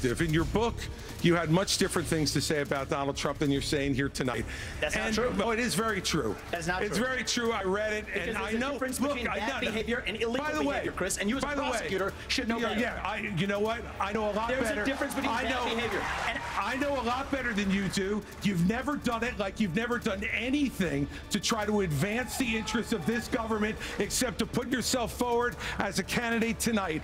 perspective. In your book, you had much different things to say about Donald Trump than you're saying here tonight. That's not true. No, it is very true. That's not it's true. very true. I read it, Because and there's I a know. difference look, between I, bad no, behavior and illegal by the way, behavior, Chris, and you as a the way, prosecutor should know yeah, better. Yeah, I, you know what? I know a lot There's a difference between I bad know, behavior and- I know a lot better than you do. You've never done it like you've never done anything to try to advance the interests of this government except to put yourself forward as a candidate tonight.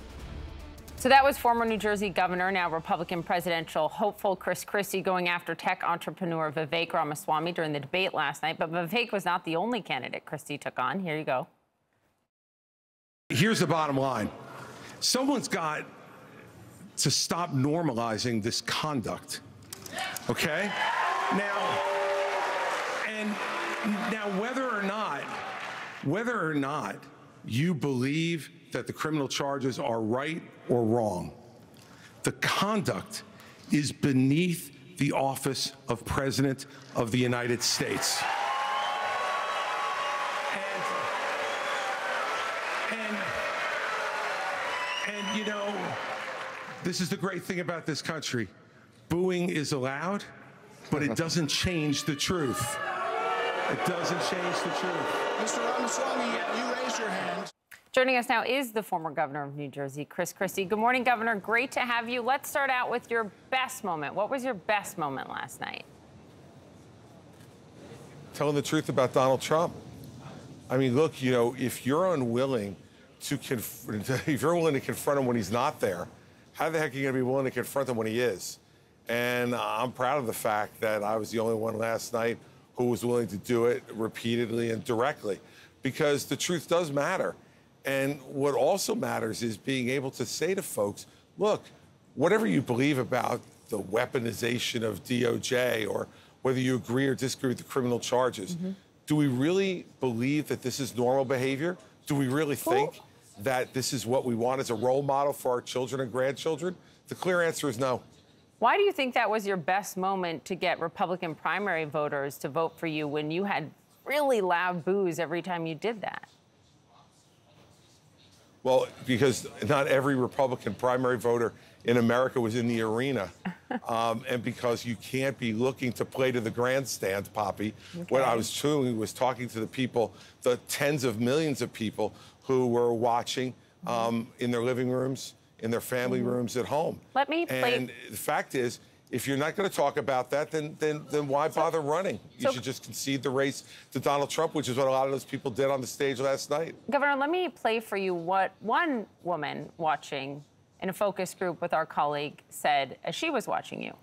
So that was former New Jersey governor, now Republican presidential hopeful Chris Christie going after tech entrepreneur Vivek Ramaswamy during the debate last night. But Vivek was not the only candidate Christie took on. Here you go. Here's the bottom line someone's got to stop normalizing this conduct. Okay? Now, and now whether or not, whether or not you believe that the criminal charges are right or wrong, the conduct is beneath the office of President of the United States. And, and, and you know, this is the great thing about this country. Booing is allowed, but it doesn't change the truth. It doesn't change the truth. Mr. Ramaswamy, you raised your hand. Joining us now is the former governor of New Jersey, Chris Christie. Good morning, Governor. Great to have you. Let's start out with your best moment. What was your best moment last night? telling the truth about Donald Trump. I mean, look, you know, if you're unwilling to conf- if you're willing to confront him when he's not there, how the heck are you going to be willing to confront him when he is? And I'm proud of the fact that I was the only one last night who was willing to do it repeatedly and directly, because the truth does matter. And what also matters is being able to say to folks, look, whatever you believe about the weaponization of DOJ or whether you agree or disagree with the criminal charges, mm-hmm. do we really believe that this is normal behavior? Do we really think that this is what we want as a role model for our children and grandchildren? The clear answer is no. Why do you think that was your best moment to get Republican primary voters to vote for you when you had really loud boos every time you did that? Well, because not every Republican primary voter in America was in the arena. Um, and because you can't be looking to play to the grandstand, Poppy. What I was doing was talking to the people, the tens of millions of people who were watching um, in their living rooms, in their family rooms at home. Let me play- And the fact is, if you're not going to talk about that, then then then why bother running? You so- should just concede the race to Donald Trump, which is what a lot of those people did on the stage last night. Governor, let me play for you what one woman watching in a focus group with our colleague said as she was watching you.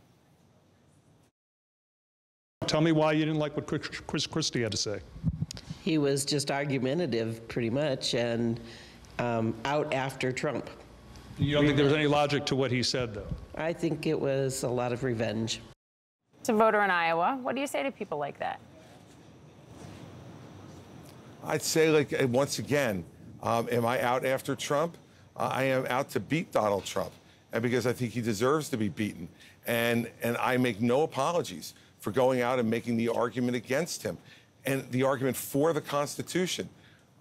Tell me why you didn't like what Chris Chris Christie had to say. He was just argumentative, pretty much, and um, out after Trump. You don't think there was any logic to what he said, though? I think it was a lot of revenge. It's a voter in Iowa. What do you say to people like that? I'd say, like, uh, once again, um, am I out after Trump? Uh, I am out to beat Donald Trump, and because I think he deserves to be beaten. And, and I make no apologies for going out and making the argument against him and the argument for the Constitution.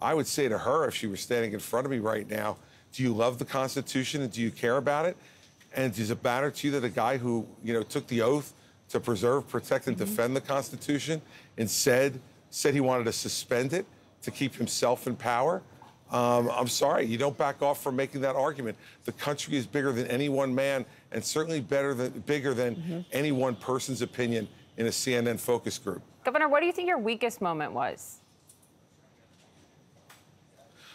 I would say to her, if she were standing in front of me right now, do you love the Constitution and do you care about it? And does it matter to you that a guy who, you know, took the oath to preserve, protect, and defend the Constitution and said, said he wanted to suspend it to keep himself in power? Um, I'm sorry, you don't back off from making that argument. The country is bigger than any one man, and certainly better than, bigger than any one person's opinion in a CNN focus group. Governor, what do you think your weakest moment was?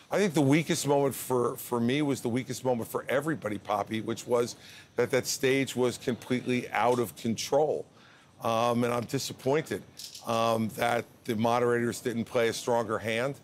I think the weakest moment for, for me was the weakest moment for everybody, Poppy, which was that that stage was completely out of control. Um, and I'm disappointed um, that the moderators didn't play a stronger hand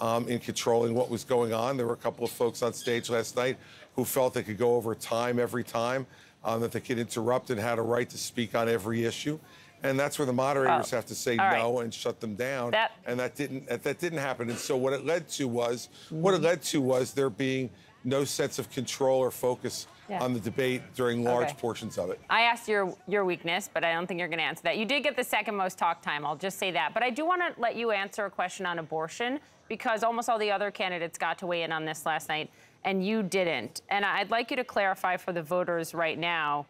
um, in controlling what was going on. There were a couple of folks on stage last night who felt they could go over time every time, um, that they could interrupt and had a right to speak on every issue. And that's where the moderators Oh, have to say all right. no and shut them down That- and that didn't that, that didn't happen. And so what it led to was what Mm-hmm. it led to was there being no sense of control or focus Yeah. on the debate during large Okay. portions of it. I asked your your weakness, but I don't think you're going to answer that. You did get the second most talk time. I'll just say that. But I do want to let you answer a question on abortion because almost all the other candidates got to weigh in on this last night, and you didn't. And I'd like you to clarify for the voters right now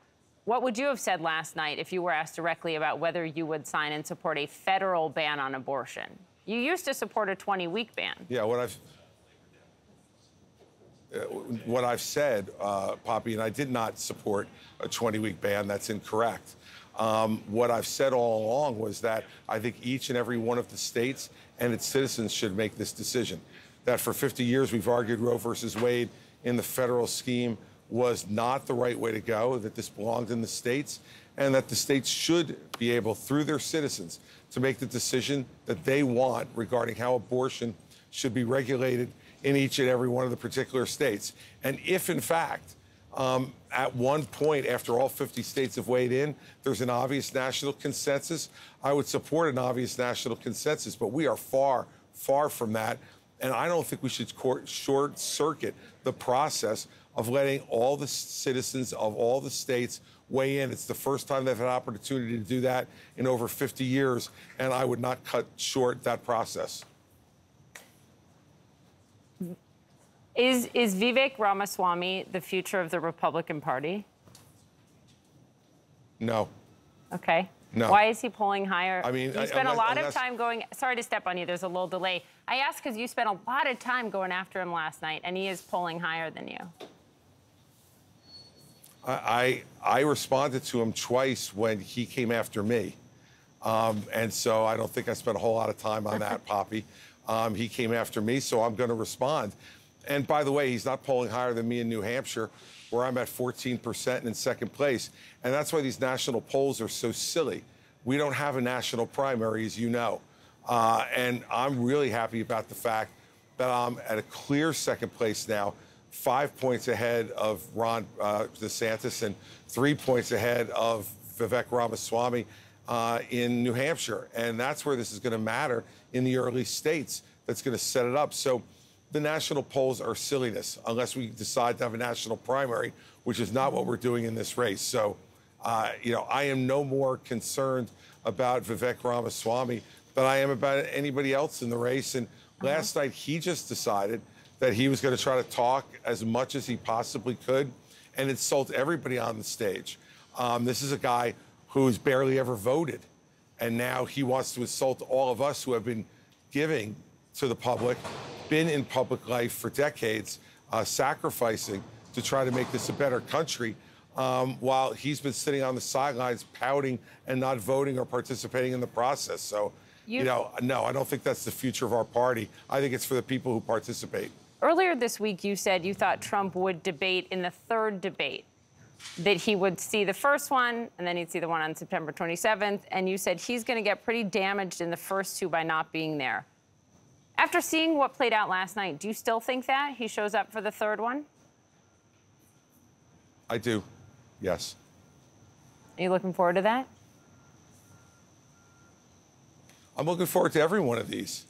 What would you have said last night if you were asked directly about whether you would sign and support a federal ban on abortion? You used to support a 20 week ban. Yeah, what I've uh, what I've said, uh, Poppy, and I did not support a 20-week ban. That's incorrect. Um, what I've said all along was that I think each and every one of the states and its citizens should make this decision. That for 50 years we've argued Roe versus Wade in the federal scheme was not the right way to go. That this belonged in the states, and that the states should be able, through their citizens, to make the decision that they want regarding how abortion should be regulated in each and every one of the particular states. And if, in fact, um, at one point, after all 50 states have weighed in, there's an obvious national consensus, I would support an obvious national consensus, but we are far, far from that. And I don't think we should short circuit the process of letting all the citizens of all the states weigh in. It's the first time they've had an opportunity to do that in over 50 years, and I would not cut short that process. Is, is Vivek Ramaswamy the future of the Republican Party? No. Okay. No. Why is he polling higher? I mean, you I- spent a lot unless- of time going. Sorry to step on you. There's a little delay. I asked because you spent a lot of time going after him last night, and he is polling higher than you. I, I responded to him twice when he came after me. Um, and so I don't think I spent a whole lot of time on that, Poppy. Um, he came after me, so I'm going to respond. And by the way, he's not polling higher than me in New Hampshire, where I'm at 14% and in second place. And that's why these national polls are so silly. We don't have a national primary, as you know. Uh, and I'm really happy about the fact that I'm at a clear second place now, five points ahead of Ron uh, DeSantis and three points ahead of Vivek Ramaswamy uh, in New Hampshire. And that's where this is going to matter in the early states. That's going to set it up. So the national polls are silliness unless we decide to have a national primary, which is not what we're doing in this race. So, uh, you know, I am no more concerned about Vivek Ramaswamy than I am about anybody else in the race. And last night, he just decided that he was going to try to talk as much as he possibly could and insult everybody on the stage. Um, this is a guy who's barely ever voted. And now he wants to insult all of us who have been giving to the public, been in public life for decades, uh, sacrificing to try to make this a better country, um, while he's been sitting on the sidelines pouting and not voting or participating in the process. So, you, You- know, no, I don't think that's the future of our party. I think it's for the people who participate. Earlier this week, you said you thought Trump would debate in the third debate, that he would see the first one and then he'd see the one on September 27th. And you said he's going to get pretty damaged in the first two by not being there. After seeing what played out last night, do you still think that he shows up for the third one? I do, yes. Are you looking forward to that? I'm looking forward to every one of these.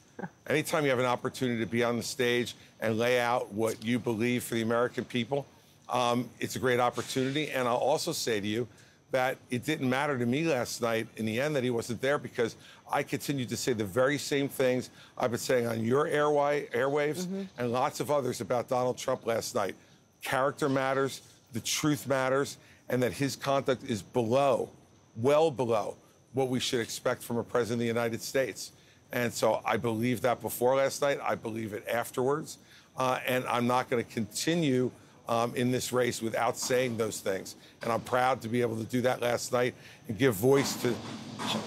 Anytime you have an opportunity to be on the stage and lay out what you believe for the American people, um, it's a great opportunity. And I'll also say to you that it didn't matter to me last night in the end that he wasn't there because I continued to say the very same things I've been saying on your airway, airwaves and lots of others about Donald Trump last night. Character matters, the truth matters, and that his conduct is below, well below what we should expect from a president of the United States. And so I believe that before last night. I believe it afterwards. Uh, and I'm not going to continue um, in this race without saying those things. And I'm proud to be able to do that last night and give voice to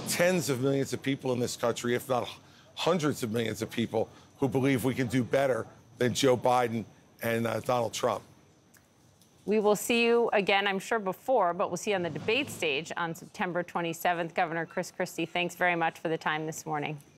tens of millions of people in this country, if not hundreds of millions of people, who believe we can do better than Joe Biden and uh, Donald Trump. We will see you again, I'm sure before, but we'll see you on the debate stage on September 27th. Governor Chris Christie, thanks very much for the time this morning.